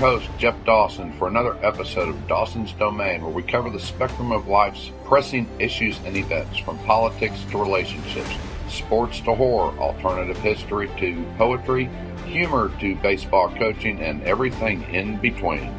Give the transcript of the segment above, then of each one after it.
Host, Jeff Dawson, for another episode of Dawson's Domain, where we cover the spectrum of life's pressing issues and events, from politics to relationships, sports to horror, alternative history to poetry, humor to baseball coaching, and everything in between.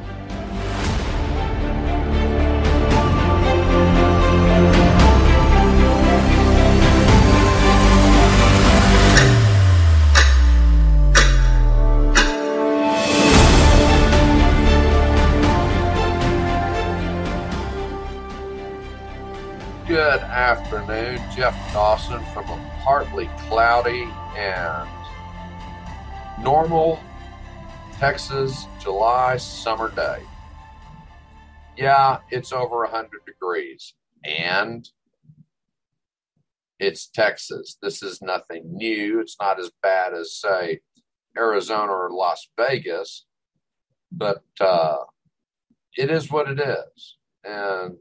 Afternoon, Jeff Dawson from a partly cloudy and normal Texas July summer day. Yeah, it's over 100 degrees and it's Texas. This is nothing new. It's not as bad as, say, Arizona or Las Vegas, but uh, it is what it is. And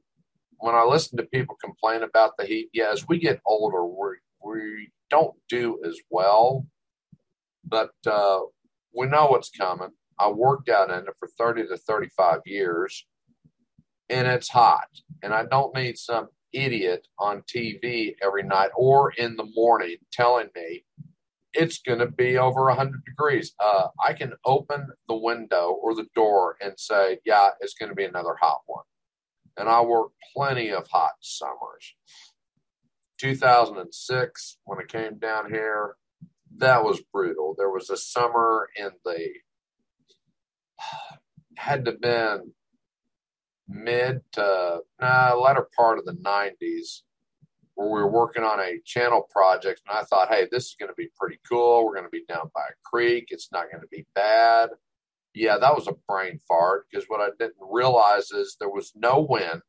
when I listen to people complain about the heat, yeah, as we get older, we we don't do as well, but uh, we know what's coming. I worked out in it for 30 to 35 years, and it's hot. And I don't need some idiot on TV every night or in the morning telling me it's going to be over 100 degrees. Uh, I can open the window or the door and say, yeah, it's going to be another hot one and I worked plenty of hot summers. 2006, when I came down here, that was brutal. There was a summer in the had to been mid to nah, latter part of the 90s where we were working on a channel project and I thought, hey, this is going to be pretty cool. We're going to be down by a creek. It's not going to be bad yeah, that was a brain fart because what I didn't realize is there was no wind.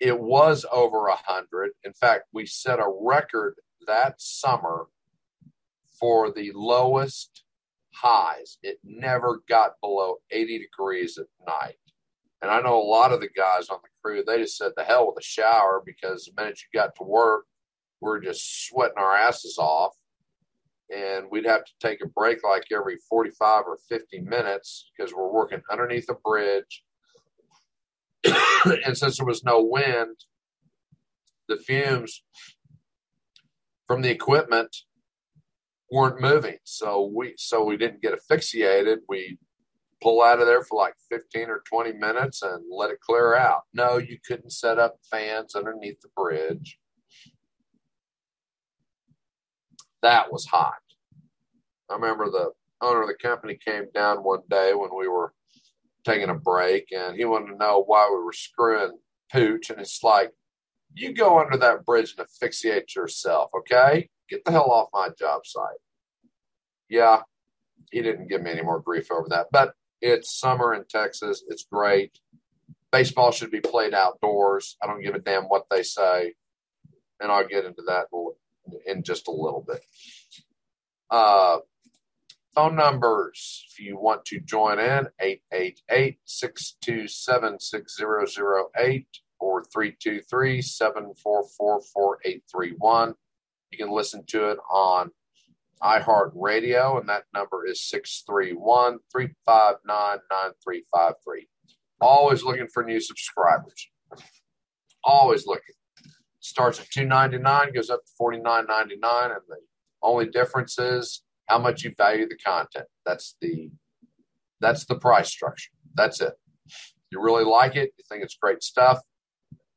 It was over a hundred. In fact, we set a record that summer for the lowest highs. It never got below 80 degrees at night. And I know a lot of the guys on the crew, they just said the hell with a shower because the minute you got to work, we're just sweating our asses off and we'd have to take a break like every 45 or 50 minutes because we're working underneath a bridge. and since there was no wind, the fumes from the equipment weren't moving. So we so we didn't get asphyxiated. We pull out of there for like 15 or 20 minutes and let it clear out. No, you couldn't set up fans underneath the bridge. That was hot. I remember the owner of the company came down one day when we were taking a break and he wanted to know why we were screwing pooch. And it's like, you go under that bridge and asphyxiate yourself, okay? Get the hell off my job site. Yeah, he didn't give me any more grief over that. But it's summer in Texas. It's great. Baseball should be played outdoors. I don't give a damn what they say. And I'll get into that in just a little bit. Uh, phone numbers if you want to join in 888-627-6008 or 323-744-4831 you can listen to it on iHeartRadio, and that number is 631 359 9353. Always looking for new subscribers. Always looking. Starts at two ninety nine, goes up to forty nine ninety nine, and the only difference is how much you value the content. That's the that's the price structure. That's it. You really like it, you think it's great stuff,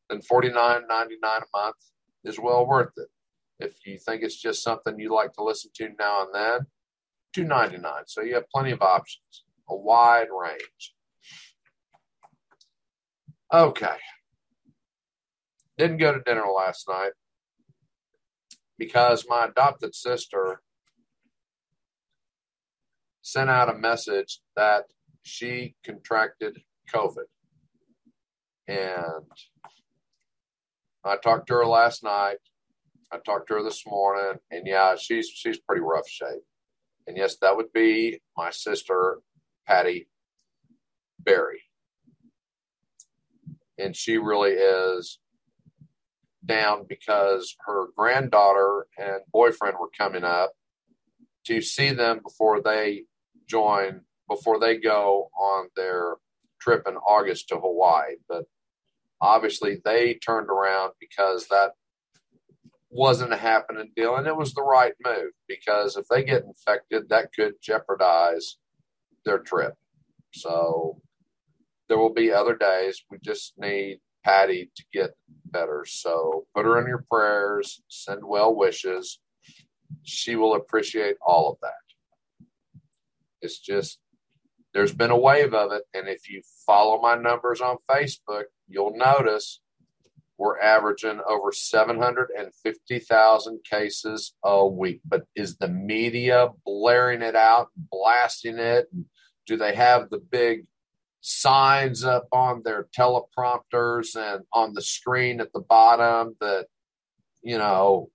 then forty nine ninety nine a month is well worth it. If you think it's just something you like to listen to now and then, two ninety nine. So you have plenty of options, a wide range. Okay. Didn't go to dinner last night because my adopted sister sent out a message that she contracted COVID. And I talked to her last night. I talked to her this morning, and yeah, she's she's pretty rough shape. And yes, that would be my sister, Patty Berry. And she really is down because her granddaughter and boyfriend were coming up to see them before they join before they go on their trip in August to Hawaii. But obviously, they turned around because that wasn't a happening deal, and it was the right move because if they get infected, that could jeopardize their trip. So there will be other days. We just need Patty to get better. So put her in your prayers, send well wishes. She will appreciate all of that. It's just, there's been a wave of it. And if you follow my numbers on Facebook, you'll notice we're averaging over 750,000 cases a week. But is the media blaring it out, blasting it? Do they have the big signs up on their teleprompters and on the screen at the bottom that, you know,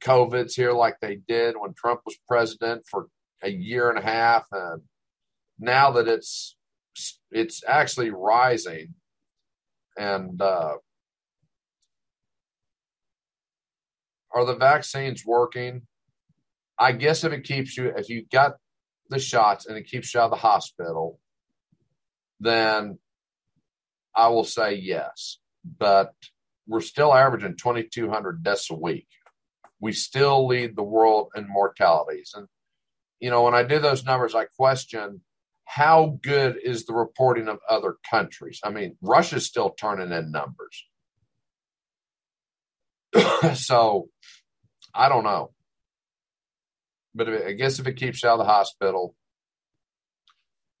COVID's here like they did when Trump was president for a year and a half. And now that it's, it's actually rising and, uh, are the vaccines working? I guess if it keeps you, if you got the shots and it keeps you out of the hospital, then I will say yes. But we're still averaging 2,200 deaths a week. We still lead the world in mortalities. And, you know, when I do those numbers, I question how good is the reporting of other countries? I mean, Russia's still turning in numbers. so I don't know. But I guess if it keeps you out of the hospital,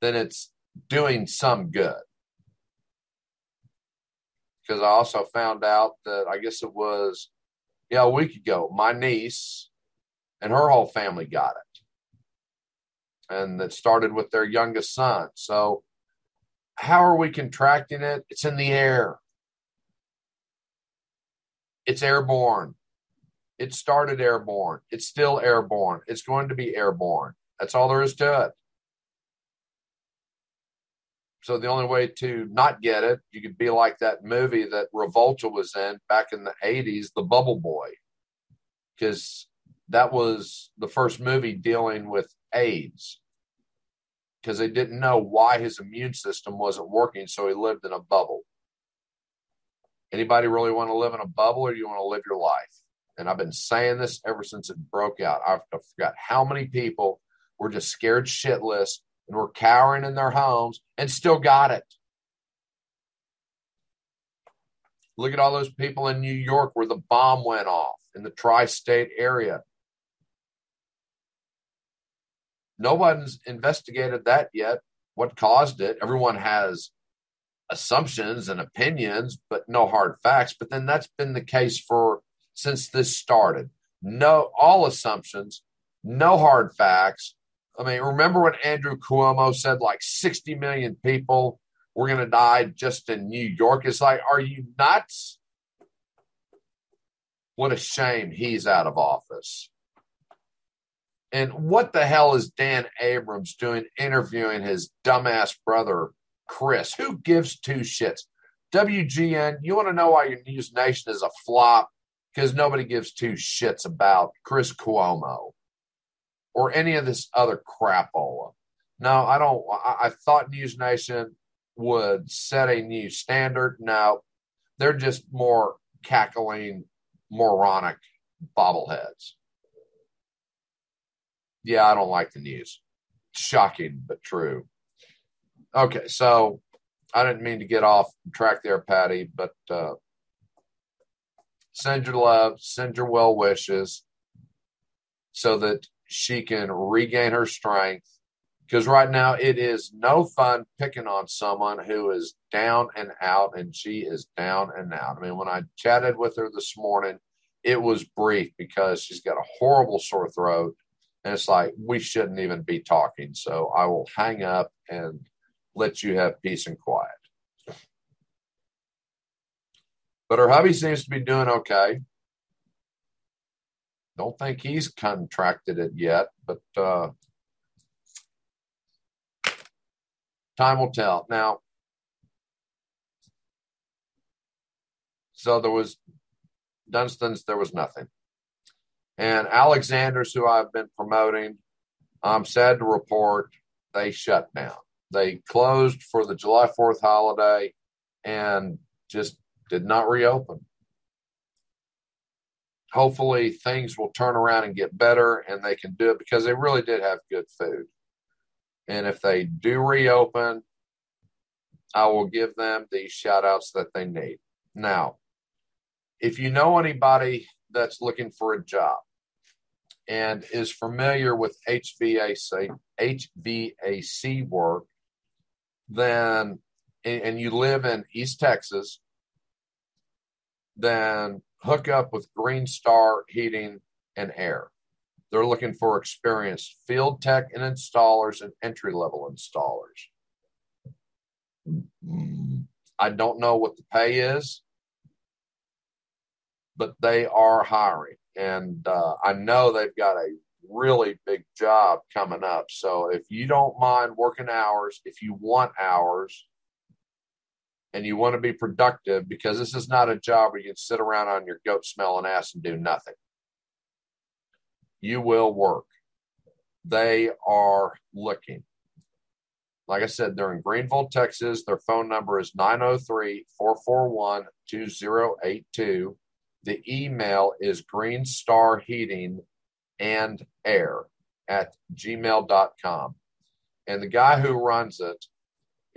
then it's doing some good. Because I also found out that I guess it was, yeah, a week ago, my niece and her whole family got it. And it started with their youngest son. So, how are we contracting it? It's in the air, it's airborne. It started airborne. It's still airborne. It's going to be airborne. That's all there is to it. So the only way to not get it, you could be like that movie that Travolta was in back in the 80s, The Bubble Boy. Because that was the first movie dealing with AIDS. Because they didn't know why his immune system wasn't working, so he lived in a bubble. Anybody really want to live in a bubble or you want to live your life? and I've been saying this ever since it broke out. I forgot how many people were just scared shitless and were cowering in their homes and still got it. Look at all those people in New York where the bomb went off in the tri state area. No one's investigated that yet. What caused it? Everyone has assumptions and opinions, but no hard facts. But then that's been the case for since this started. No, all assumptions, no hard facts. I mean, remember when Andrew Cuomo said like 60 million people were going to die just in New York? It's like, are you nuts? What a shame he's out of office. And what the hell is Dan Abrams doing interviewing his dumbass brother, Chris? Who gives two shits? WGN, you want to know why your News Nation is a flop? because nobody gives two shits about Chris Cuomo or any of this other crapola. No, I don't. I, I thought News Nation would set a new standard. No, they're just more cackling, moronic bobbleheads. Yeah, I don't like the news. Shocking, but true. Okay, so I didn't mean to get off track there, Patty, but uh, send your love, send your well wishes so that she can regain her strength. Because right now it is no fun picking on someone who is down and out, and she is down and out. I mean, when I chatted with her this morning, it was brief because she's got a horrible sore throat. And it's like, we shouldn't even be talking. So I will hang up and let you have peace and quiet. But her hubby seems to be doing okay. Don't think he's contracted it yet, but uh, time will tell. Now, so there was Dunstan's, there was nothing. And Alexander's, who I've been promoting, I'm sad to report, they shut down. They closed for the July 4th holiday and just did not reopen. Hopefully, things will turn around and get better and they can do it because they really did have good food. And if they do reopen, I will give them the shout outs that they need. Now, if you know anybody that's looking for a job and is familiar with HVAC, HVAC work, then, and you live in East Texas, then hook up with Green Star Heating and Air. They're looking for experienced field tech and installers and entry level installers. I don't know what the pay is, but they are hiring. And uh, I know they've got a really big job coming up. So if you don't mind working hours, if you want hours, and you want to be productive, because this is not a job where you can sit around on your goat smelling ass and do nothing. You will work. They are looking. Like I said, they're in Greenville, Texas. Their phone number is 903 441 2082. The email is Greenstar Heating and Air at gmail.com. And the guy who runs it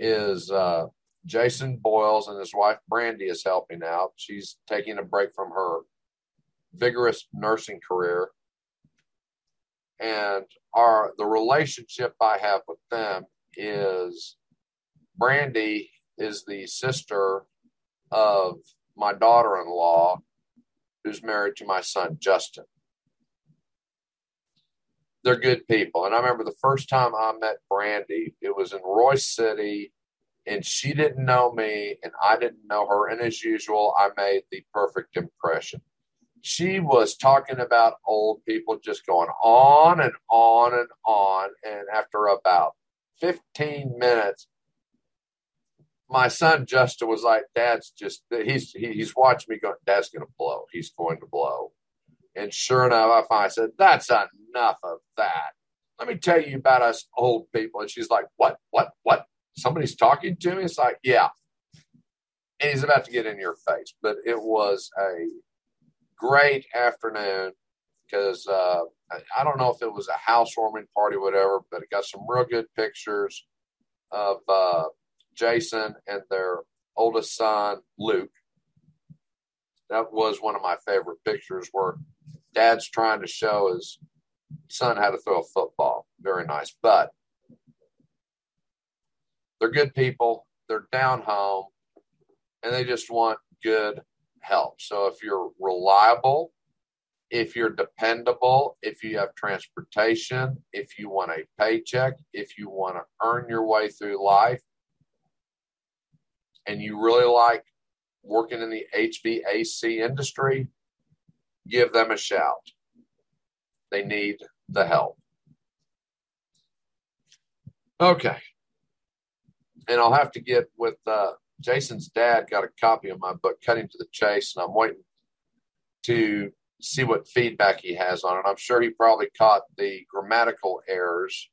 is uh, Jason Boyles, and his wife Brandy is helping out. She's taking a break from her vigorous nursing career. And our the relationship I have with them is Brandy is the sister of my daughter-in-law who's married to my son Justin. They're good people. And I remember the first time I met Brandy, it was in Royse City, and she didn't know me, and I didn't know her. And as usual, I made the perfect impression. She was talking about old people, just going on and on and on. And after about 15 minutes, my son Justin was like, "Dad's just he's he's watching me go. Dad's going to blow. He's going to blow." And sure enough, I finally said, "That's enough of that. Let me tell you about us old people." And she's like, "What? What? What? Somebody's talking to me?" It's like, "Yeah." And he's about to get in your face, but it was a great afternoon because uh, I don't know if it was a housewarming party, whatever, but it got some real good pictures of uh, Jason and their oldest son, Luke. That was one of my favorite pictures where dad's trying to show his son how to throw a football. Very nice. But they're good people, they're down home, and they just want good help. So if you're reliable, if you're dependable, if you have transportation, if you want a paycheck, if you want to earn your way through life, and you really like working in the HVAC industry, give them a shout. They need the help. Okay. And I'll have to get with uh, Jason's dad, got a copy of my book, Cutting to the Chase, and I'm waiting to see what feedback he has on it. I'm sure he probably caught the grammatical errors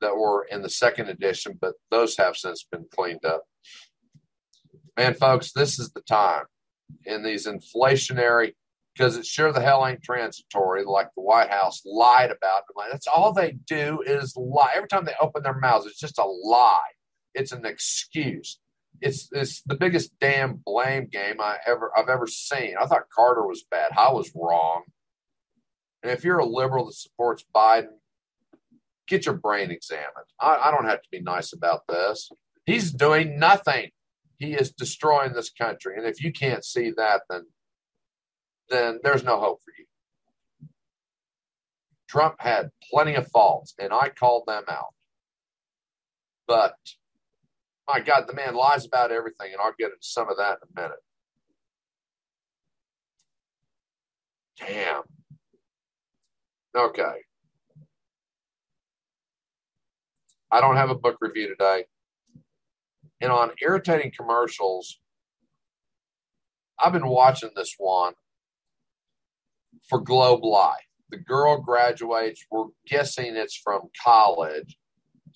that were in the second edition, but those have since been cleaned up man, folks, this is the time in these inflationary because it sure the hell ain't transitory like the White House lied about. Like, that's all they do is lie. Every time they open their mouths, it's just a lie. It's an excuse. It's it's the biggest damn blame game I ever I've ever seen. I thought Carter was bad. I was wrong. And if you're a liberal that supports Biden, get your brain examined. I, I don't have to be nice about this. He's doing nothing he is destroying this country. And if you can't see that, then then there's no hope for you. Trump had plenty of faults, and I called them out. But my God, the man lies about everything, and I'll get into some of that in a minute. Damn. Okay. I don't have a book review today. And on irritating commercials, I've been watching this one for Globe Life. The girl graduates, we're guessing it's from college.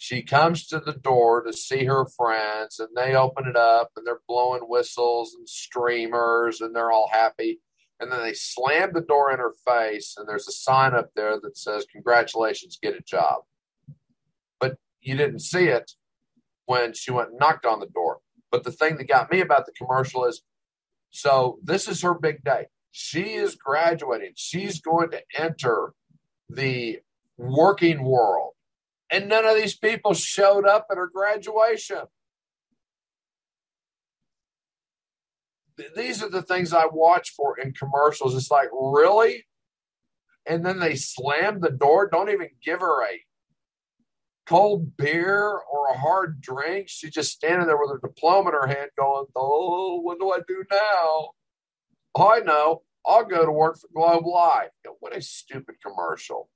She comes to the door to see her friends, and they open it up and they're blowing whistles and streamers, and they're all happy. And then they slam the door in her face, and there's a sign up there that says, Congratulations, get a job. But you didn't see it when she went and knocked on the door. But the thing that got me about the commercial is so this is her big day. She is graduating, she's going to enter the working world. And none of these people showed up at her graduation. These are the things I watch for in commercials. It's like, really? And then they slam the door, don't even give her a cold beer or a hard drink. She's just standing there with her diploma in her hand going, Oh, what do I do now? Oh, I know. I'll go to work for Globe Life. What a stupid commercial.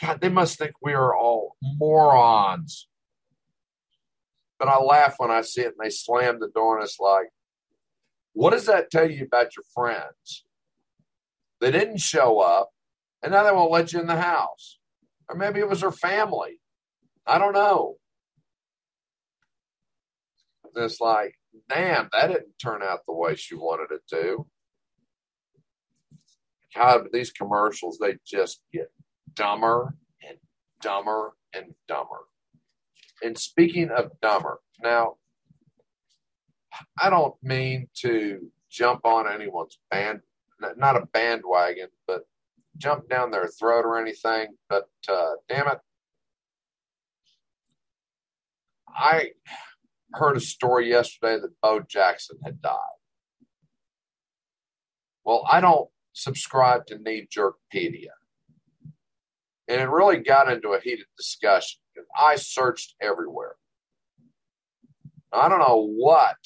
God, they must think we are all morons. But I laugh when I see it and they slam the door and it's like, what does that tell you about your friends? They didn't show up and now they won't let you in the house. Or maybe it was her family. I don't know. And it's like, damn, that didn't turn out the way she wanted it to. God, these commercials, they just get dumber and dumber and dumber. And speaking of dumber, now, I don't mean to jump on anyone's band, not a bandwagon, but jump down their throat or anything. But uh, damn it, I heard a story yesterday that Bo Jackson had died. Well, I don't subscribe to knee jerkpedia. And it really got into a heated discussion. I searched everywhere. I don't know what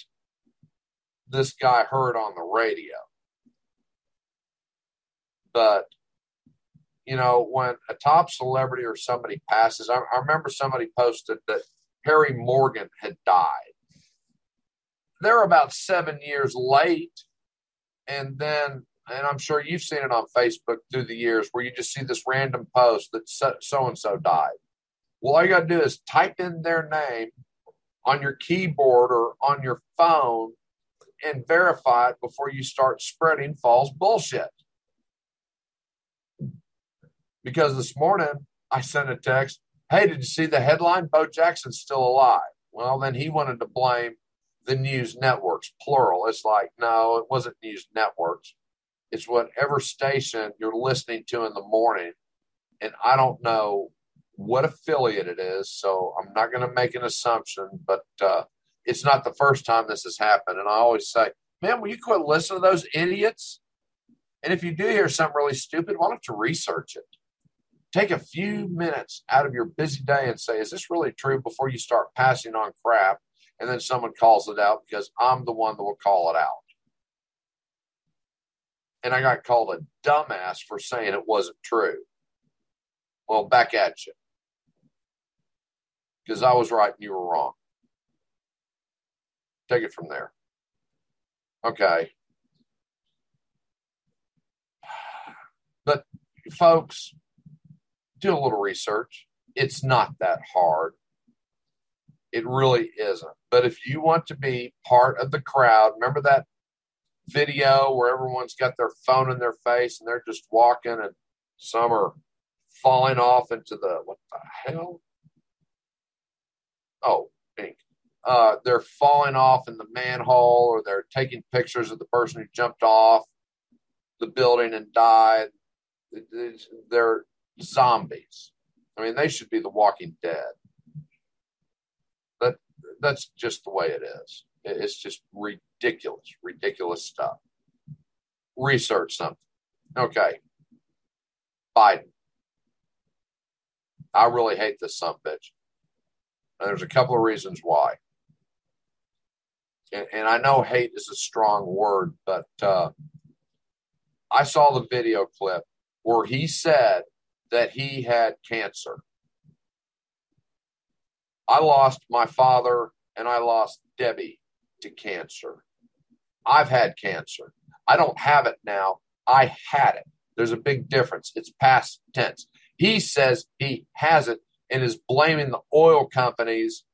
this guy heard on the radio. But, you know, when a top celebrity or somebody passes, I, I remember somebody posted that Harry Morgan had died. They're about seven years late. And then and I'm sure you've seen it on Facebook through the years where you just see this random post that so and so died. Well, all you got to do is type in their name on your keyboard or on your phone and verify it before you start spreading false bullshit. Because this morning I sent a text, Hey, did you see the headline? Bo Jackson's still alive. Well, then he wanted to blame the news networks, plural. It's like, no, it wasn't news networks. It's whatever station you're listening to in the morning. And I don't know what affiliate it is, so I'm not going to make an assumption, but uh, it's not the first time this has happened. And I always say, man, will you quit listening to those idiots? And if you do hear something really stupid, why don't you research it? Take a few minutes out of your busy day and say, is this really true before you start passing on crap? And then someone calls it out because I'm the one that will call it out and I got called a dumbass for saying it wasn't true. Well, back at you. Because I was right and you were wrong. Take it from there. Okay. But, folks, do a little research. It's not that hard. It really isn't. But if you want to be part of the crowd, remember that video where everyone's got their phone in their face and they're just walking and some are falling off into the what the hell? Oh, pink. Uh, they're falling off in the manhole or they're taking pictures of the person who jumped off the building and died. They're zombies. I mean, they should be the walking dead. That that's just the way it is. It's just ridiculous, ridiculous stuff. Research something. Okay. Biden. I really hate this son bitch. And there's a couple of reasons why. And, and I know hate is a strong word, but uh, I saw the video clip where he said that he had cancer. I lost my father and I lost Debbie to cancer. I've had cancer. I don't have it now. I had it. There's a big difference. It's past tense. He says he has it and is blaming the oil companies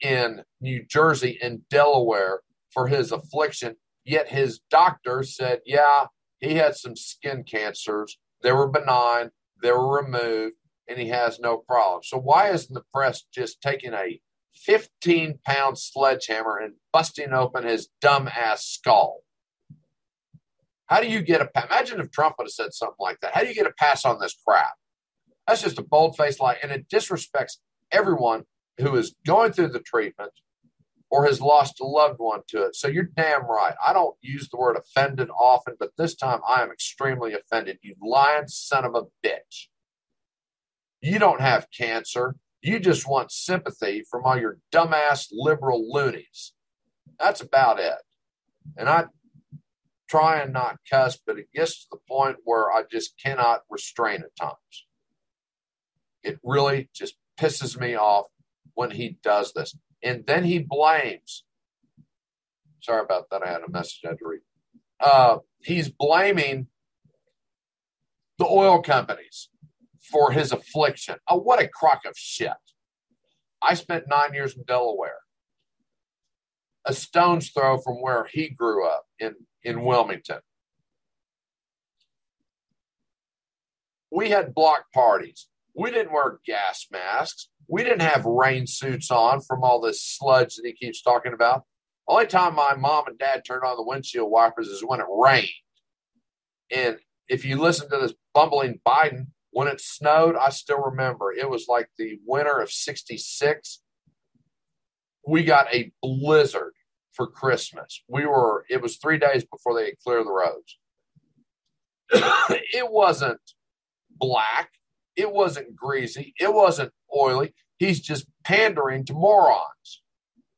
in New Jersey and Delaware for his affliction. Yet his doctor said, yeah, he had some skin cancers. They were benign, they were removed, and he has no problem. So, why isn't the press just taking a 15 pound sledgehammer and busting open his dumbass skull? How do you get a imagine if Trump would have said something like that? How do you get a pass on this crap? That's just a bold faced lie, and it disrespects everyone who is going through the treatment or has lost a loved one to it. So you're damn right. I don't use the word offended often, but this time I am extremely offended. You lying son of a bitch. You don't have cancer. You just want sympathy from all your dumbass liberal loonies. That's about it. And I try and not cuss, but it gets to the point where I just cannot restrain at times. It really just pisses me off when he does this. And then he blames. Sorry about that. I had a message I had to read. Uh, he's blaming the oil companies for his affliction. Oh, what a crock of shit. I spent nine years in Delaware, a stone's throw from where he grew up in, in Wilmington. We had block parties. We didn't wear gas masks. We didn't have rain suits on from all this sludge that he keeps talking about. Only time my mom and dad turned on the windshield wipers is when it rained. And if you listen to this bumbling Biden, when it snowed, I still remember it was like the winter of 66. We got a blizzard for Christmas. We were, it was three days before they clear the roads. it wasn't black. It wasn't greasy. It wasn't oily. He's just pandering to morons.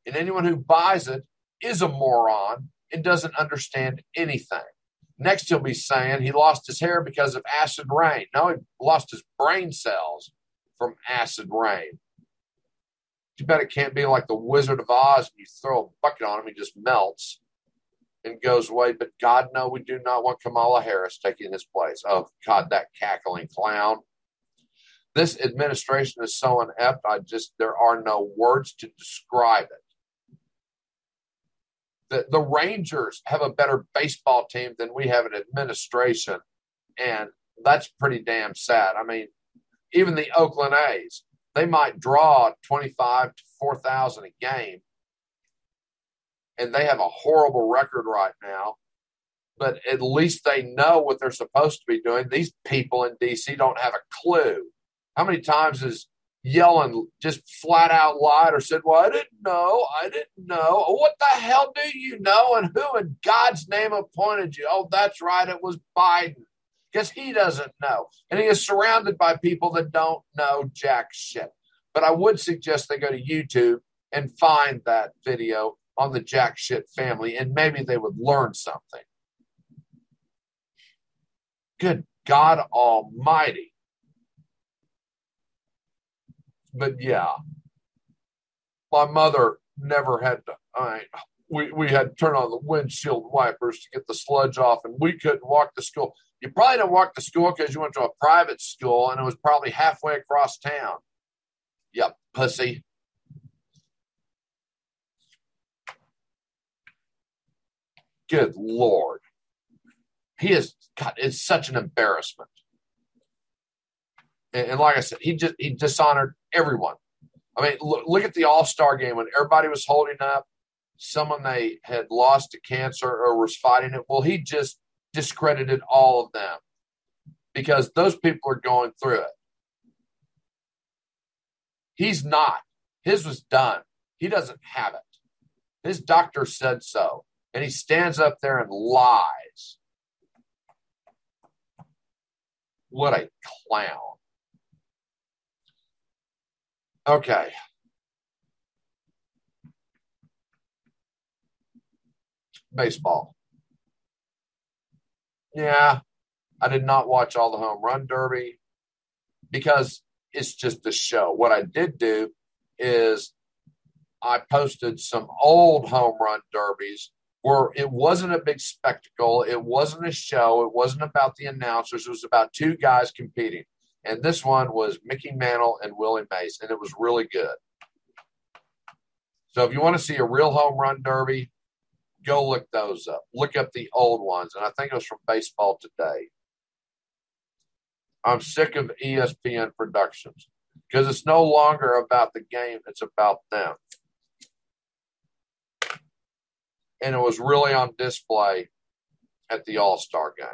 And anyone who buys it is a moron and doesn't understand anything. Next, he'll be saying he lost his hair because of acid rain. No, he lost his brain cells from acid rain. You bet it can't be like the Wizard of Oz and you throw a bucket on him, he just melts and goes away. But God, no, we do not want Kamala Harris taking his place. Oh, God, that cackling clown. This administration is so inept, I just, there are no words to describe it. The, the Rangers have a better baseball team than we have an administration. And that's pretty damn sad. I mean, even the Oakland A's, they might draw 25 to 4,000 a game. And they have a horrible record right now. But at least they know what they're supposed to be doing. These people in DC don't have a clue. How many times has Yellen just flat out lied or said, Well, I didn't know. I didn't know. Oh, what the hell do you know? And who in God's name appointed you? Oh, that's right. It was Biden. Because he doesn't know. And he is surrounded by people that don't know jack shit. But I would suggest they go to YouTube and find that video on the jack shit family, and maybe they would learn something. Good God Almighty but yeah, my mother never had to. I mean, we we had to turn on the windshield wipers to get the sludge off, and we couldn't walk to school. You probably didn't walk to school because you went to a private school, and it was probably halfway across town. Yep, pussy. Good lord, he is. God, it's such an embarrassment. And, and like I said, he just he dishonored everyone. I mean, look, look at the All Star game when everybody was holding up someone they had lost to cancer or was fighting it. Well, he just discredited all of them because those people are going through it. He's not. His was done. He doesn't have it. His doctor said so. And he stands up there and lies. What a clown. Okay. Baseball. Yeah, I did not watch all the home run derby because it's just a show. What I did do is I posted some old home run derbies where it wasn't a big spectacle, it wasn't a show, it wasn't about the announcers, it was about two guys competing. And this one was Mickey Mantle and Willie Mays, and it was really good. So if you want to see a real home run derby, go look those up. Look up the old ones. And I think it was from Baseball Today. I'm sick of ESPN productions because it's no longer about the game, it's about them. And it was really on display at the All Star game.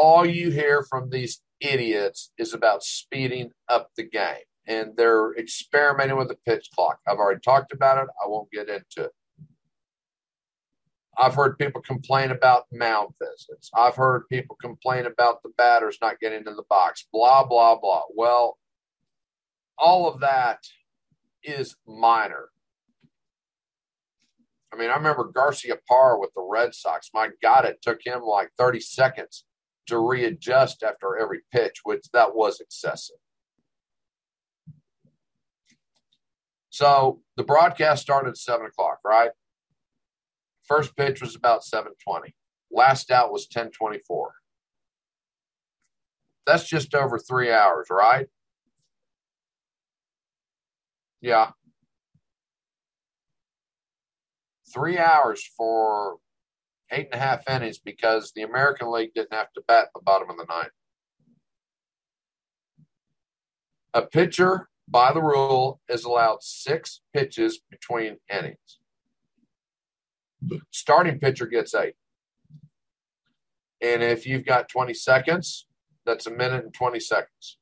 All you hear from these idiots is about speeding up the game, and they're experimenting with the pitch clock. I've already talked about it, I won't get into it. I've heard people complain about mound visits. I've heard people complain about the batters not getting in the box, blah, blah, blah. Well, all of that is minor. I mean, I remember Garciaparra with the Red Sox. My God, it took him like 30 seconds to readjust after every pitch, which that was excessive. So the broadcast started at seven o'clock, right? First pitch was about 720. Last out was 1024. That's just over three hours, right? Yeah. Three hours for eight and a half innings because the American League didn't have to bat the bottom of the ninth. A pitcher, by the rule, is allowed six pitches between innings. Starting pitcher gets eight. And if you've got 20 seconds, that's a minute and 20 seconds.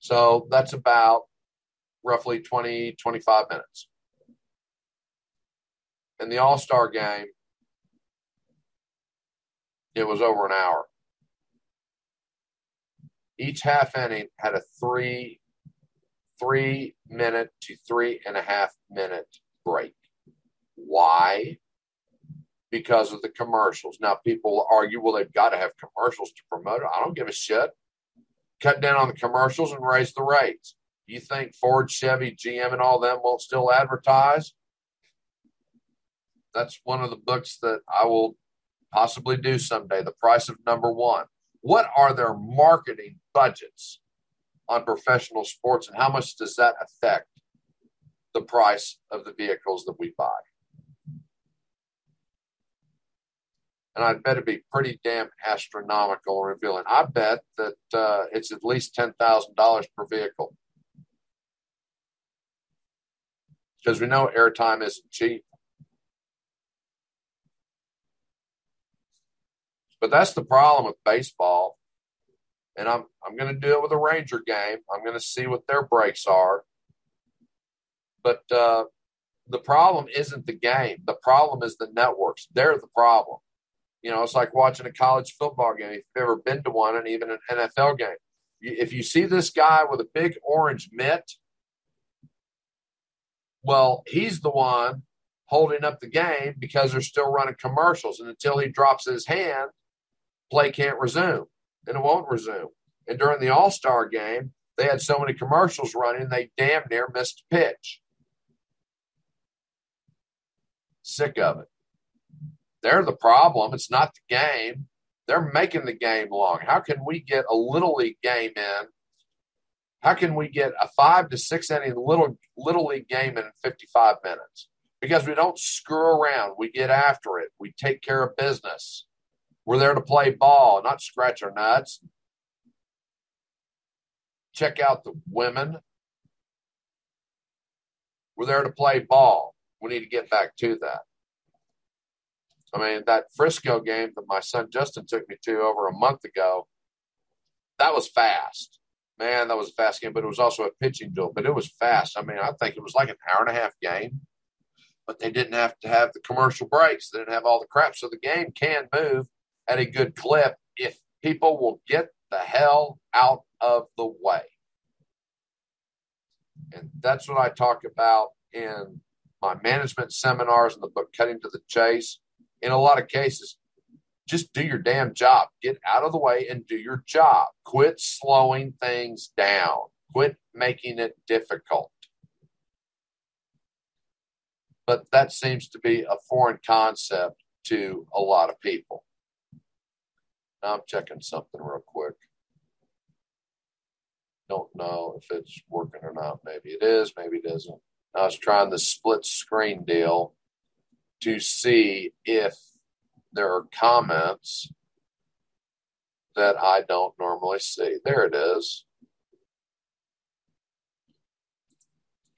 So that's about roughly 20, 25 minutes. In the All Star game, it was over an hour. Each half inning had a three three minute to three and a half minute break. Why? Because of the commercials. Now, people argue, well, they've got to have commercials to promote it. I don't give a shit. Cut down on the commercials and raise the rates. You think Ford, Chevy, GM, and all them won't still advertise? That's one of the books that I will possibly do someday. The price of number one. What are their marketing budgets? on professional sports and how much does that affect the price of the vehicles that we buy? And I'd bet it'd be pretty damn astronomical revealing. I bet that uh, it's at least $10,000 per vehicle. Because we know airtime isn't cheap. But that's the problem with baseball and I'm I'm going to do it with a Ranger game. I'm going to see what their breaks are. But uh, the problem isn't the game. The problem is the networks. They're the problem. You know, it's like watching a college football game. If you've ever been to one, and even an NFL game, if you see this guy with a big orange mitt, well, he's the one holding up the game because they're still running commercials, and until he drops his hand, play can't resume and it won't resume. And during the All Star game, they had so many commercials running, they damn near missed a pitch. Sick of it. They're the problem. It's not the game. They're making the game long. How can we get a little league game in? How can we get a five to six inning little little league game in 55 minutes? Because we don't screw around. We get after it. We take care of business. We're there to play ball, not scratch our nuts. Check out the women. We're there to play ball. We need to get back to that. I mean, that Frisco game that my son Justin took me to over a month ago, that was fast. Man, that was a fast game, but it was also a pitching duel, but it was fast. I mean, I think it was like an hour and a half game, but they didn't have to have the commercial breaks. They didn't have all the crap. So the game can move at a good clip if people will get the hell out of the way. And that's what I talk about in my management seminars and the book Cutting to the Chase. In a lot of cases, just do your damn job. Get out of the way and do your job. Quit slowing things down. Quit making it difficult. but that seems to be a foreign concept to a lot of people. Now I'm checking something real quick. Don't know if it's working or not. Maybe it is, maybe it isn't. I was trying the split screen deal to see if there are comments that I don't normally see. There it is.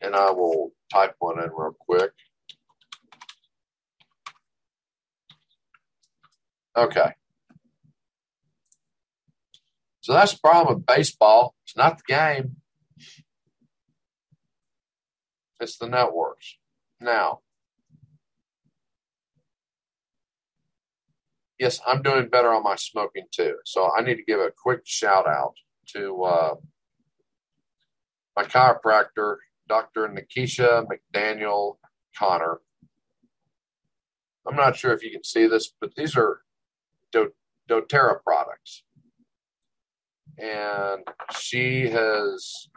And I will type one in real quick. Okay. That's the problem with baseball. It's not the game, it's the networks. Now, yes, I'm doing better on my smoking too. So I need to give a quick shout out to uh, my chiropractor, Dr. Nikisha McDaniel Connor. I'm not sure if you can see this, but these are Do- doTERRA products. And she has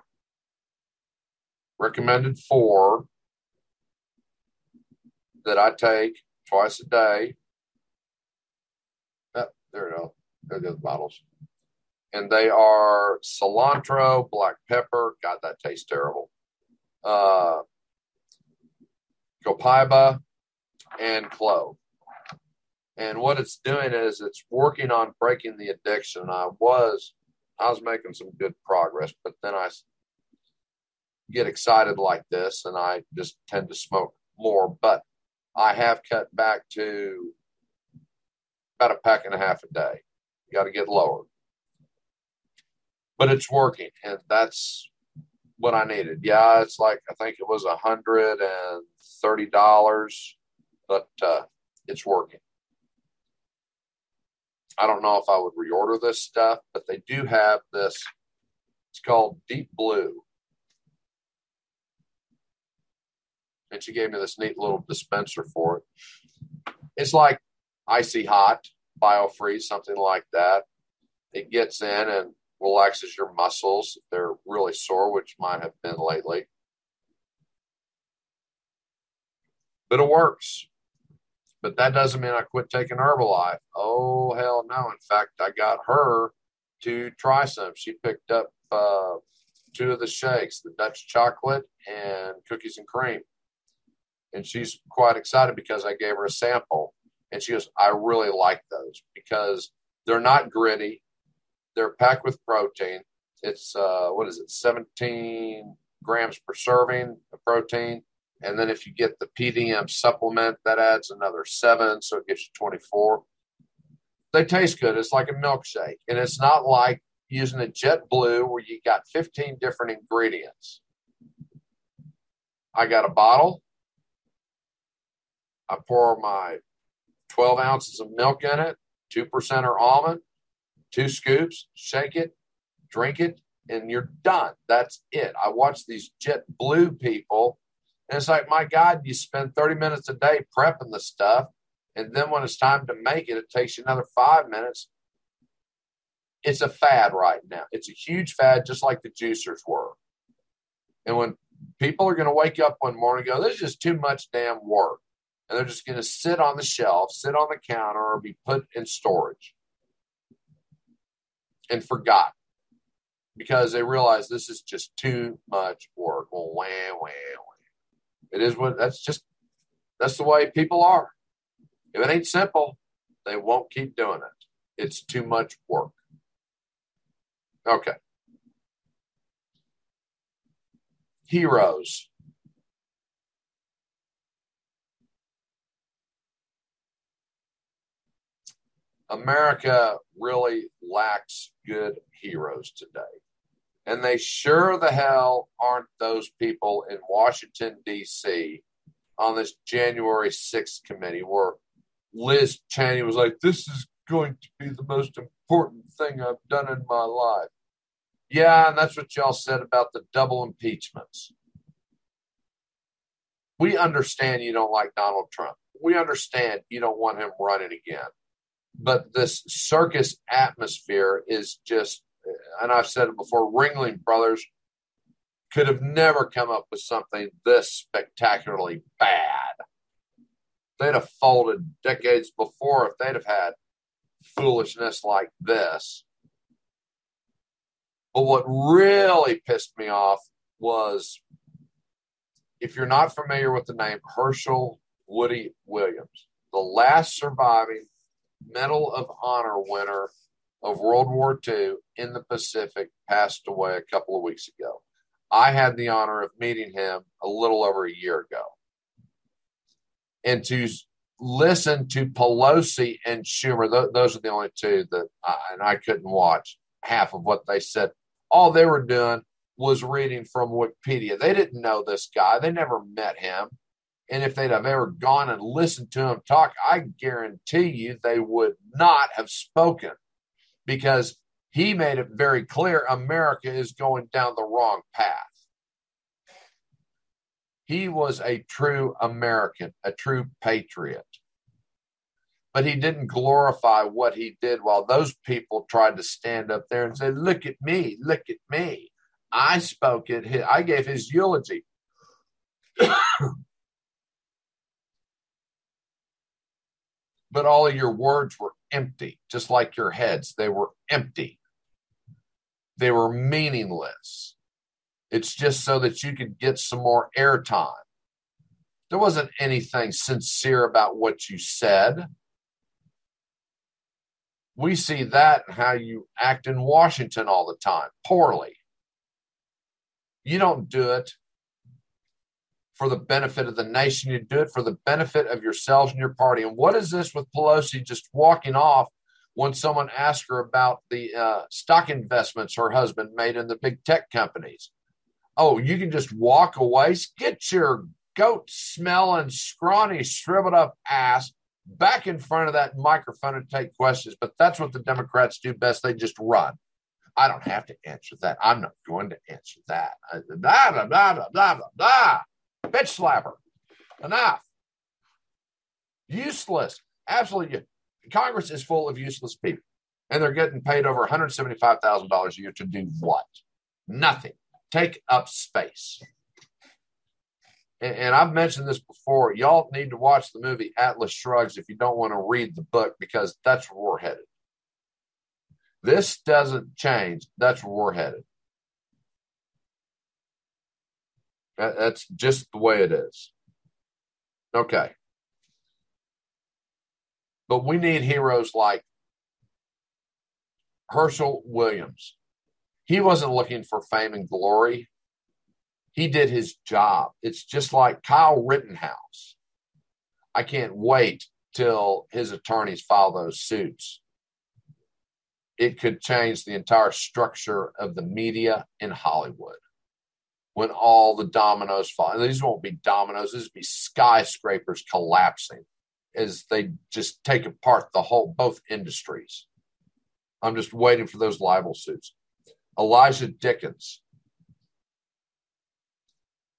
recommended four that I take twice a day there we go. There go the bottles. And they are cilantro, black pepper. God, that tastes terrible. Uh, copaiba and clove. And what it's doing is it's working on breaking the addiction. I was, I was making some good progress, but then I get excited like this and I just tend to smoke more. But I have cut back to about a pack and a half a day. Got to get lower. But it's working, and that's what I needed. Yeah, it's like I think it was a hundred and thirty dollars, but uh, it's working. I don't know if I would reorder this stuff, but they do have this. It's called Deep Blue. And she gave me this neat little dispenser for it. It's like icy hot, biofreeze, something like that. It gets in and relaxes your muscles if they're really sore, which mine have been lately. But it works. But that doesn't mean I quit taking Herbalife. Oh, hell no. In fact, I got her to try some. She picked up uh, two of the shakes, the Dutch chocolate and cookies and cream. And she's quite excited because I gave her a sample. And she goes, I really like those because they're not gritty. They're packed with protein. It's, uh, what is it, 17 grams per serving of protein. And then if you get the PDM supplement, that adds another seven. So it gets you 24. They taste good. It's like a milkshake. And it's not like using a jet blue where you got 15 different ingredients. I got a bottle. I pour my 12 ounces of milk in it, 2% are almond, two scoops, shake it, drink it, and you're done. That's it. I watch these jet blue people, and it's like, my God, you spend 30 minutes a day prepping the stuff, and then when it's time to make it, it takes you another five minutes. It's a fad right now. It's a huge fad, just like the juicers were. And when people are going to wake up one morning and go, this is just too much damn work and they're just going to sit on the shelf, sit on the counter, or be put in storage and forgot because they realize this is just too much work. Well, wah, wah, wah. It is what that's just that's the way people are. If it ain't simple, they won't keep doing it. It's too much work. Okay. Heroes. America really lacks good heroes today. And they sure the hell aren't those people in Washington, D.C. on this January 6th committee where Liz Cheney was like, This is going to be the most important thing I've done in my life. Yeah, and that's what y'all said about the double impeachments. We understand you don't like Donald Trump. We understand you don't want him running again but this circus atmosphere is just and i've said it before ringling brothers could have never come up with something this spectacularly bad. They'd have folded decades before if they'd have had foolishness like this. But what really pissed me off was if you're not familiar with the name Hershel Woody Williams, the last surviving Medal of Honor winner of World War II in the Pacific, passed away a couple of weeks ago. I had the honor of meeting him a little over a year ago. And to listen to Pelosi and Schumer, th- those are the only two that I, and I couldn't watch half of what they said. All they were doing was reading from Wikipedia. They didn't know this guy, they never met him. And if they'd have ever gone and listened to him talk, I guarantee you they would not have spoken because he made it very clear America is going down the wrong path. He was a true American, a true patriot. But he didn't glorify what he did while those people tried to stand up there and say, Look at me, look at me. I spoke at his, I gave his eulogy. But all of your words were empty, just like your heads. They were empty. They were meaningless. It's just so that you could get some more airtime. There wasn't anything sincere about what you said. We see that in how you act in Washington all the time, poorly. You don't do it for the benefit of the nation. You do it for the benefit of yourselves and your party. And what is this with Pelosi just walking off when someone asked her about the uh, stock investments her husband made in the big tech companies? Oh, you can just walk away. Get your goat smelling, scrawny, shriveled up ass back in front of that microphone and take questions. But that's what the Democrats do best. They just run. I don't have to answer that. I'm not going to answer that. Blah, blah, blah, blah, blah. Bitch slapper. Enough. Useless. Absolutely. Congress is full of useless people. And they're getting paid over $175,000 a year to do what? Nothing. Take up space. And, and I've mentioned this before. Y'all need to watch the movie Atlas Shrugs if you don't want to read the book because that's where we're headed. This doesn't change. That's where we're headed. That's just the way it is. Okay. But we need heroes like Hershel Williams. He wasn't looking for fame and glory. He did his job. It's just like Kyle Rittenhouse. I can't wait till his attorneys file those suits. It could change the entire structure of the media in Hollywood when all the dominoes fall. And these won't be dominoes, these will be skyscrapers collapsing as they just take apart the whole both industries. I'm just waiting for those libel suits. Elijah Dickens.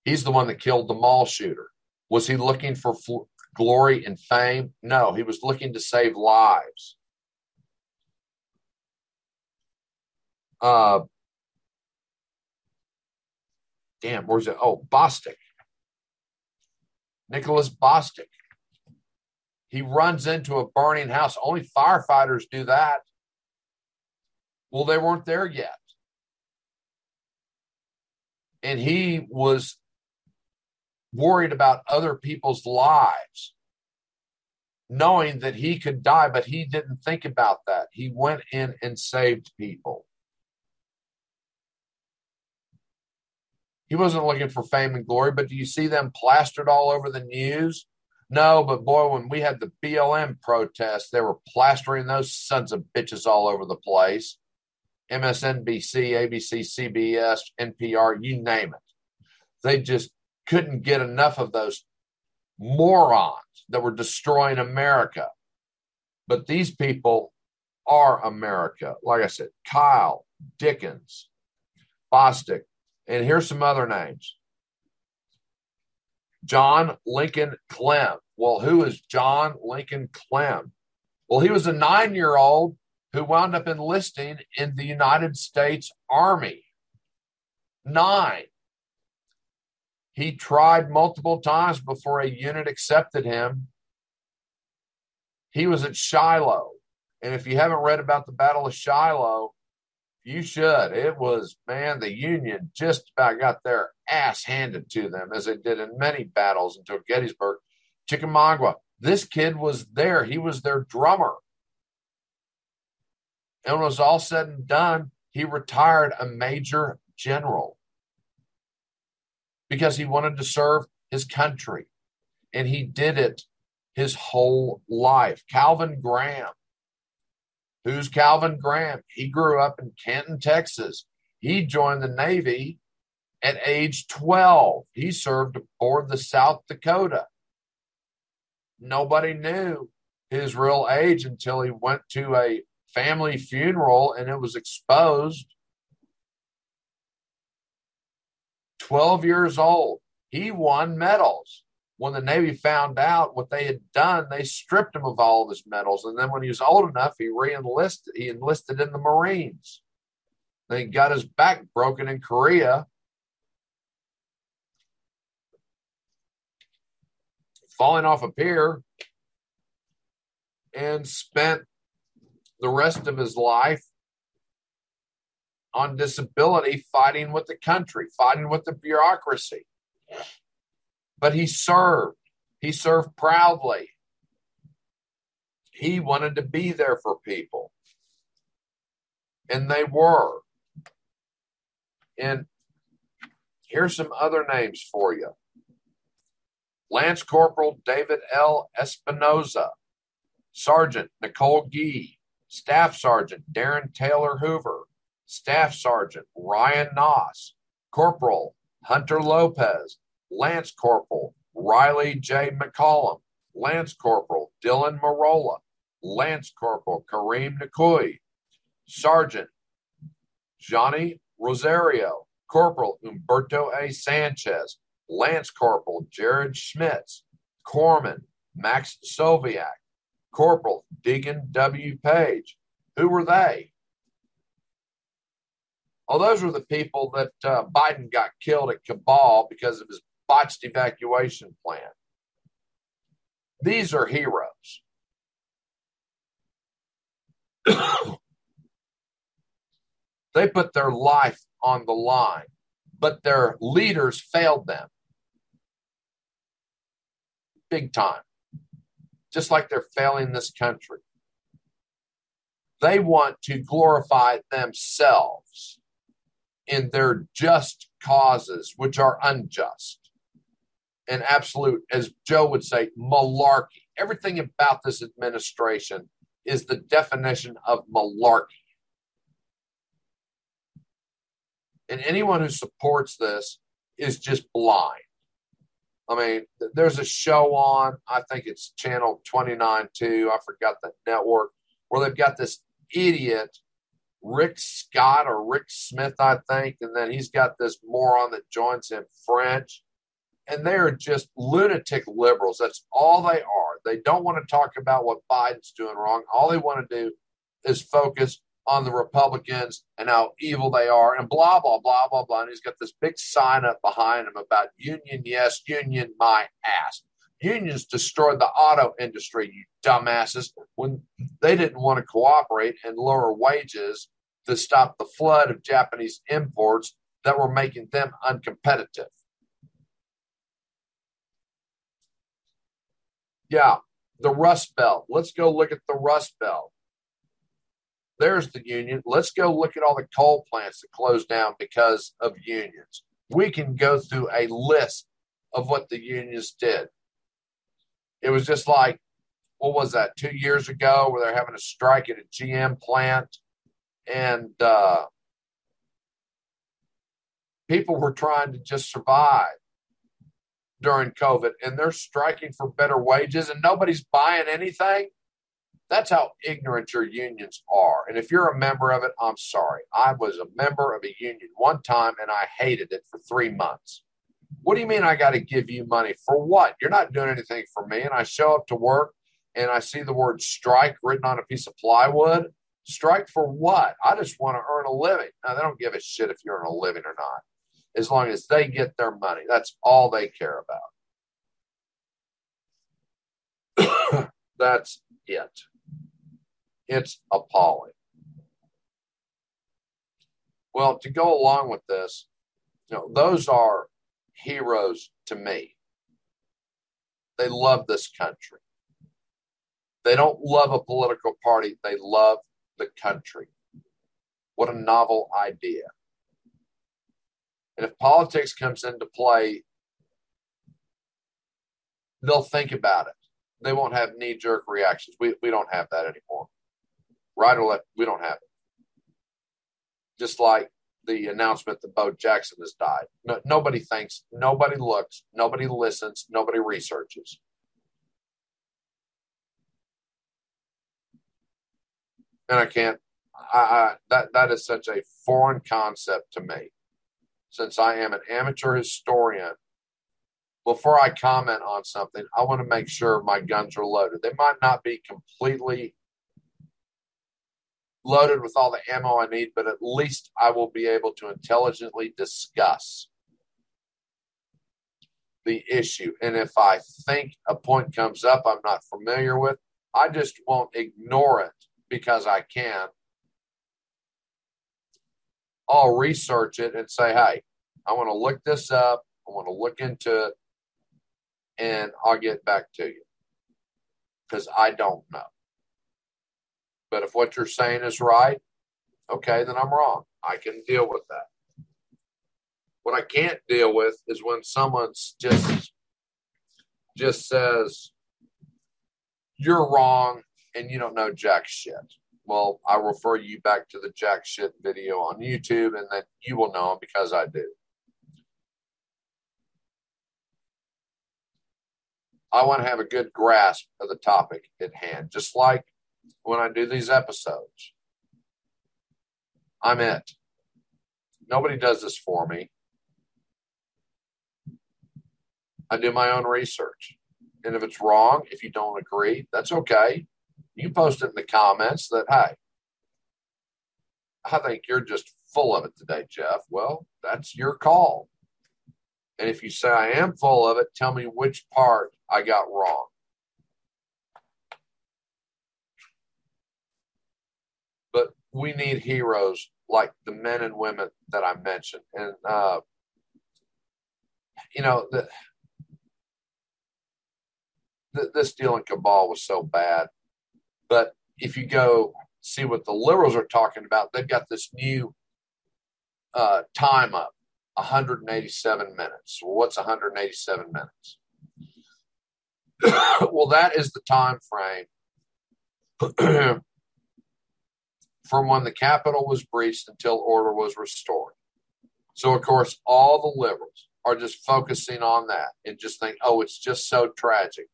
He's the one that killed the mall shooter. Was he looking for fl- glory and fame? No, he was looking to save lives. Uh, damn, where's it? Oh, Bostic. Nicholas Bostic. He runs into a burning house. Only firefighters do that. Well, they weren't there yet. And he was worried about other people's lives, knowing that he could die, but he didn't think about that. He went in and saved people. He wasn't looking for fame and glory, but do you see them plastered all over the news? No, but boy, when we had the BLM protests, they were plastering those sons of bitches all over the place. MSNBC, ABC, CBS, NPR, you name it. They just couldn't get enough of those morons that were destroying America. But these people are America. Like I said, Kyle, Dickens, Bostic, and here's some other names John Lincoln Clem. Well, who is John Lincoln Clem? Well, he was a nine year old who wound up enlisting in the United States Army. Nine. He tried multiple times before a unit accepted him. He was at Shiloh. And if you haven't read about the Battle of Shiloh, you should. It was, man, the Union just about got their ass handed to them as they did in many battles until Gettysburg. Chickamauga, this kid was there. He was their drummer. And when it was all said and done, he retired a major general because he wanted to serve his country. And he did it his whole life. Calvin Graham. Who's Calvin Graham? He grew up in Canton, Texas. He joined the Navy at age 12. He served aboard the South Dakota. Nobody knew his real age until he went to a family funeral and it was exposed. 12 years old. He won medals. When the Navy found out what they had done, they stripped him of all of his medals. And then when he was old enough, he re-enlisted. He enlisted in the Marines. Then he got his back broken in Korea. Falling off a pier and spent the rest of his life on disability fighting with the country, fighting with the bureaucracy. But he served. He served proudly. He wanted to be there for people. And they were. And here's some other names for you Lance Corporal David L. Espinoza, Sergeant Nicole Gee, Staff Sergeant Darin Taylor Hoover, Staff Sergeant Ryan Knauss, Corporal Hunter Lopez, Lance Corporal Rylee J. McCollum, Lance Corporal Dylan Merola, Lance Corporal Kareem Nikoui, Sergeant Johnny Rosario, Corporal Humberto A. Sanchez, Lance Corporal Jared Schmitz, Corpsman Max Soviak, Corporal Deacon W. Page. Who were they? Oh, those were the people that uh, Biden got killed at Kabul because of his botched evacuation plan. These are heroes. they put their life on the line, but their leaders failed them big time, just like they're failing this country. They want to glorify themselves in their just causes, which are unjust and absolute, as Joe would say, malarkey. Everything about this administration is the definition of malarkey. And anyone who supports this is just blind. I mean, there's a show on, I think it's channel 29 too. I forgot the network, where they've got this idiot Rick Scott or Rick Smith, I think, and then he's got this moron that joins him French. And they're just lunatic liberals. That's all they are. They don't want to talk about what Biden's doing wrong. All they want to do is focus on the Republicans and how evil they are and blah, blah, blah, blah, blah. And he's got this big sign up behind him about union, yes, union, my ass. Unions destroyed the auto industry, you dumbasses, when they didn't want to cooperate and lower wages to stop the flood of Japanese imports that were making them uncompetitive. Yeah, the Rust Belt. Let's go look at the Rust Belt. There's the union. Let's go look at all the coal plants that closed down because of unions. We can go through a list of what the unions did. It was just like, what was that, two years ago, where they're having a strike at a GM plant, and uh, people were trying to just survive during COVID, and they're striking for better wages, and nobody's buying anything. That's how ignorant your unions are. And if you're a member of it, I'm sorry. I was a member of a union one time and I hated it for three months. What do you mean I got to give you money for what? You're not doing anything for me. And I show up to work and I see the word strike written on a piece of plywood. Strike for what? I just want to earn a living. Now, they don't give a shit if you earn a living or not. As long as they get their money. That's all they care about. That's it. It's appalling. Well, to go along with this, you know, those are heroes to me. They love this country. They don't love a political party, they love the country. What a novel idea. And if politics comes into play, they'll think about it. They won't have knee jerk reactions. We, we don't have that anymore. Right or left, we don't have it. Just like the announcement that Bo Jackson has died. No, nobody thinks, nobody looks, nobody listens, nobody researches. And I can't, I, I, that, that is such a foreign concept to me since I am an amateur historian, before I comment on something, I want to make sure my guns are loaded. They might not be completely loaded with all the ammo I need, but at least I will be able to intelligently discuss the issue. And if I think a point comes up I'm not familiar with, I just won't ignore it because I can I'll research it and say, hey, I want to look this up. I want to look into it and I'll get back to you because I don't know. But if what you're saying is right, okay, then I'm wrong. I can deal with that. What I can't deal with is when someone's just just says you're wrong and you don't know jack shit well, I refer you back to the jack shit video on YouTube, and then you will know because I do. I want to have a good grasp of the topic at hand, just like when I do these episodes. I'm it. Nobody does this for me. I do my own research. And if it's wrong, if you don't agree, that's okay. You post it in the comments that, hey, I think you're just full of it today, Jeff. Well, that's your call. And if you say I am full of it, tell me which part I got wrong. But we need heroes like the men and women that I mentioned. And, uh, you know, the, the, this deal in Kabul was so bad. But if you go see what the liberals are talking about, they've got this new uh, time up 187 minutes. What's 187 minutes? well, that is the time frame from when the Capitol was breached until order was restored. So, of course, all the liberals are just focusing on that and just think, oh, it's just so tragic.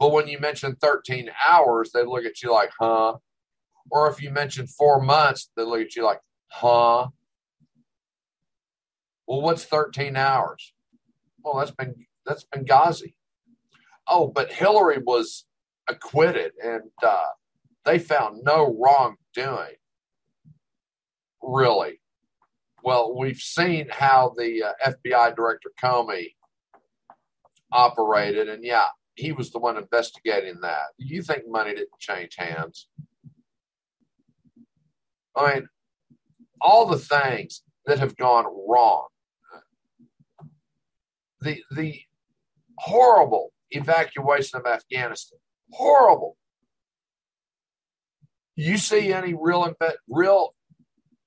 But when you mention 13 hours, they look at you like, huh? Or if you mention four months, they look at you like, huh? Well, what's 13 hours? Well, that's been that's Benghazi. Oh, but Hillary was acquitted and uh, they found no wrongdoing. Really? Well, we've seen how the uh, FBI director Comey operated, and yeah, he was the one investigating that. You think money didn't change hands? I mean, all the things that have gone wrong. The the horrible evacuation of Afghanistan. Horrible. You see any real real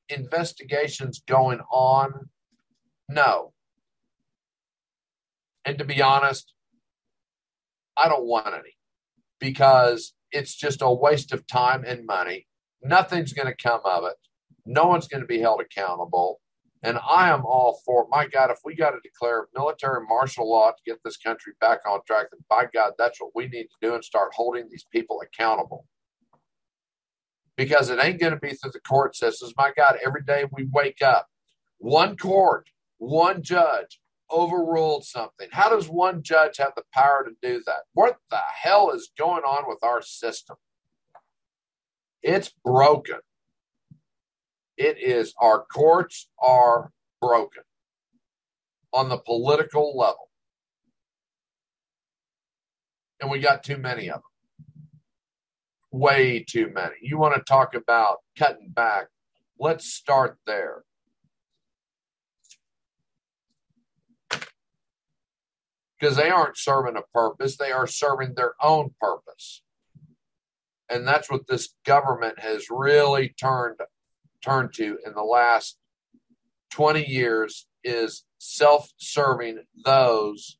investigations going on? No. And to be honest, I don't want any because it's just a waste of time and money. Nothing's going to come of it. No one's going to be held accountable. And I am all for, my God, if we got to declare military martial law to get this country back on track, then by God, that's what we need to do and start holding these people accountable. Because it ain't going to be through the court systems. My God, every day we wake up, one court, one judge, overruled something. How does one judge have the power to do that? What the hell is going on with our system? It's broken. It is, our courts are broken. on the political level. And we got too many of them. Way too many. You want to talk about cutting back? Let's start there. Because they aren't serving a purpose, they are serving their own purpose. And that's what this government has really turned turned to in the last 20 years is self-serving those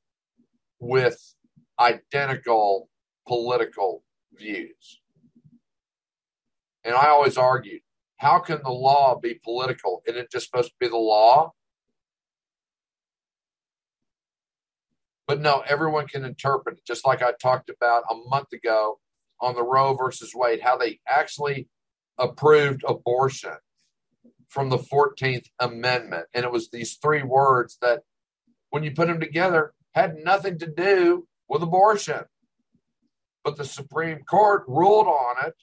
with identical political views. And I always argued, how can the law be political? Isn't it just supposed to be the law? But no, everyone can interpret it, just like I talked about a month ago on the Roe versus Wade, how they actually approved abortion from the 14th Amendment. And it was these three words that, when you put them together, had nothing to do with abortion. But the Supreme Court ruled on it,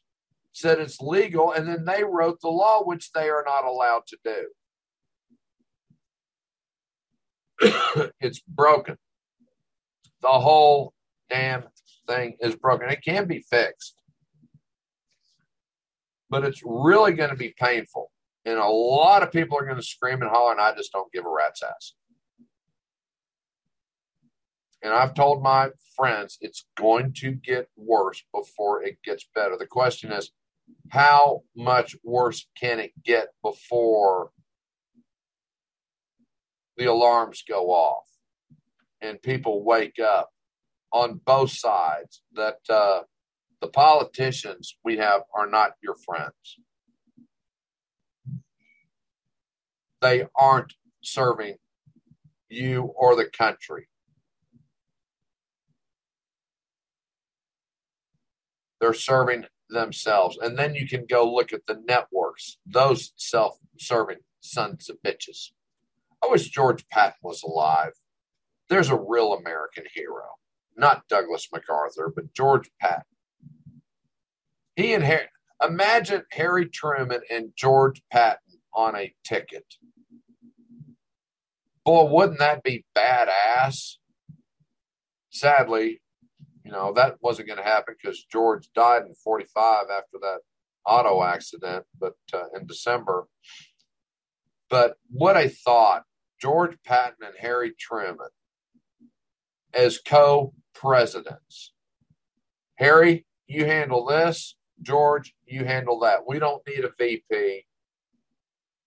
said it's legal, and then they wrote the law, which they are not allowed to do. it's broken. The whole damn thing is broken. It can be fixed, but it's really going to be painful. And a lot of people are going to scream and holler, and I just don't give a rat's ass. And I've told my friends it's going to get worse before it gets better. The question is, how much worse can it get before the alarms go off and people wake up on both sides that uh, the politicians we have are not your friends? they aren't serving you or the country. They're serving themselves. And then you can go look at the networks, those self serving sons of bitches. I wish George Patton was alive. There's a real American hero, not Douglas MacArthur, but George Patton. He and Harry, imagine Harry Truman and George Patton on a ticket. Boy, wouldn't that be badass? Sadly, you know, that wasn't going to happen because George died in 45 after that auto accident, but uh, in December. But what I thought, George Patton and Harry Truman as co presidents. Harry, you handle this. George, you handle that. We don't need a VP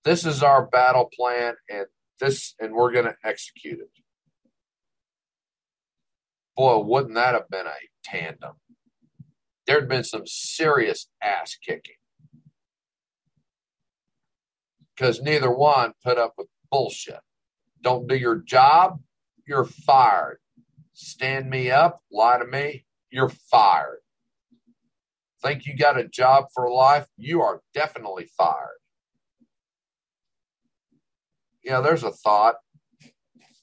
this is our battle plan and this and we're going to execute it boy wouldn't that have been a tandem there'd been some serious ass kicking because neither one put up with bullshit don't do your job you're fired stand me up lie to me you're fired think you got a job for life you are definitely fired yeah, there's a thought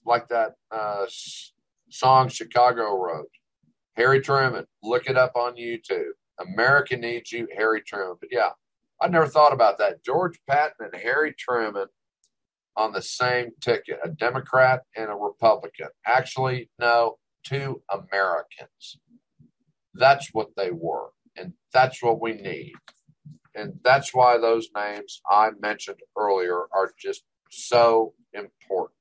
like that uh, song Chicago wrote. Harry Truman, look it up on YouTube. America needs you, Harry Truman. But yeah, I never thought about that. George Patton and Harry Truman on the same ticket, a Democrat and a Republican. Actually, no, two Americans. That's what they were. And that's what we need. And that's why those names I mentioned earlier are just so important.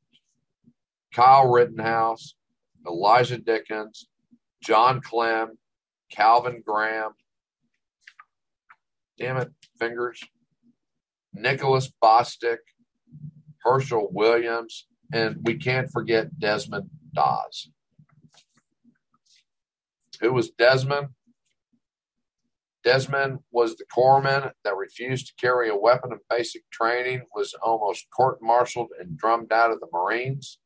Kyle Rittenhouse, Elijah Dickens, John Clem, Calvin Graham, damn it, fingers, Nicholas Bostic, Hershel Williams, and we can't forget Desmond Doss. Who was Desmond? Desmond was the corpsman that refused to carry a weapon in basic training, was almost court martialed and drummed out of the Marines,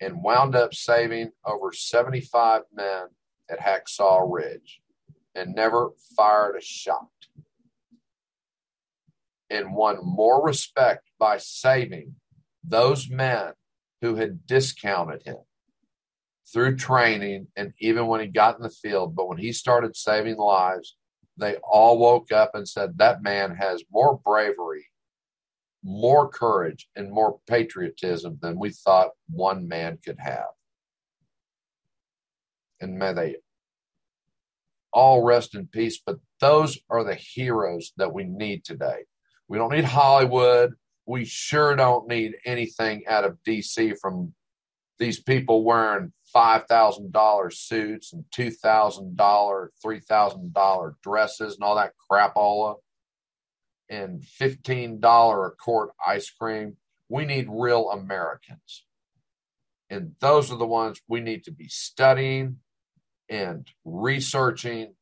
and wound up saving over 75 men at Hacksaw Ridge and never fired a shot. And won more respect by saving those men who had discounted him through training and even when he got in the field. But when he started saving lives, they all woke up and said, That man has more bravery more courage and more patriotism than we thought one man could have. And may they all rest in peace. But those are the heroes that we need today. We don't need Hollywood. We sure don't need anything out of DC from these people wearing $5,000 suits and $2,000, $3,000 dresses and all that crapola and $15 a quart ice cream. We need real Americans. And those are the ones we need to be studying and researching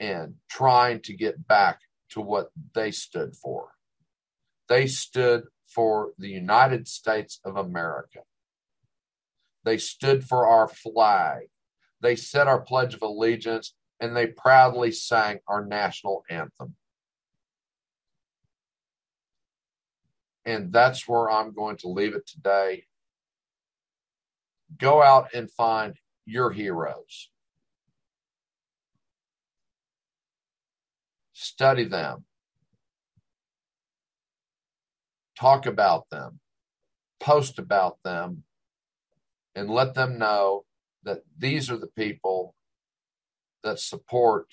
and trying to get back to what they stood for. They stood for the United States of America. They stood for our flag. They said our Pledge of Allegiance and they proudly sang our national anthem. And that's where I'm going to leave it today. Go out and find your heroes. Study them. Talk about them. Post about them. And let them know that these are the people that support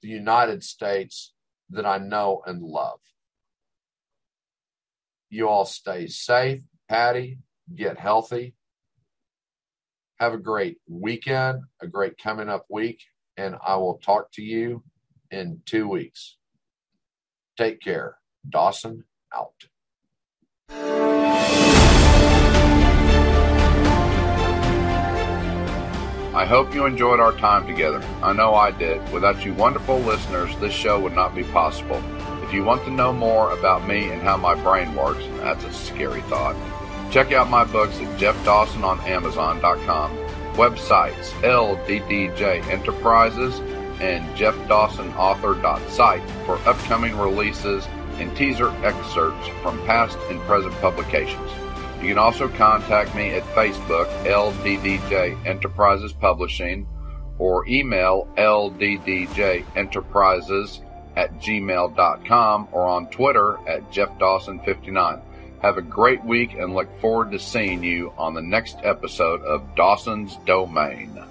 the United States that I know and love. You all stay safe. Patty, get healthy. Have a great weekend, a great coming up week, and I will talk to you in two weeks. Take care. Dawson out. I hope you enjoyed our time together. I know I did. Without you wonderful listeners, this show would not be possible. If you want to know more about me and how my brain works, that's a scary thought. Check out my books at Jeff Dawson on Amazon.com, websites LDDJ Enterprises and JeffDawsonAuthor.site for upcoming releases and teaser excerpts from past and present publications. You can also contact me at Facebook, LDDJ Enterprises Publishing, or email LDDJenterprises at gmail.com or on Twitter at JeffDawson59. Have a great week and look forward to seeing you on the next episode of Dawson's Domain.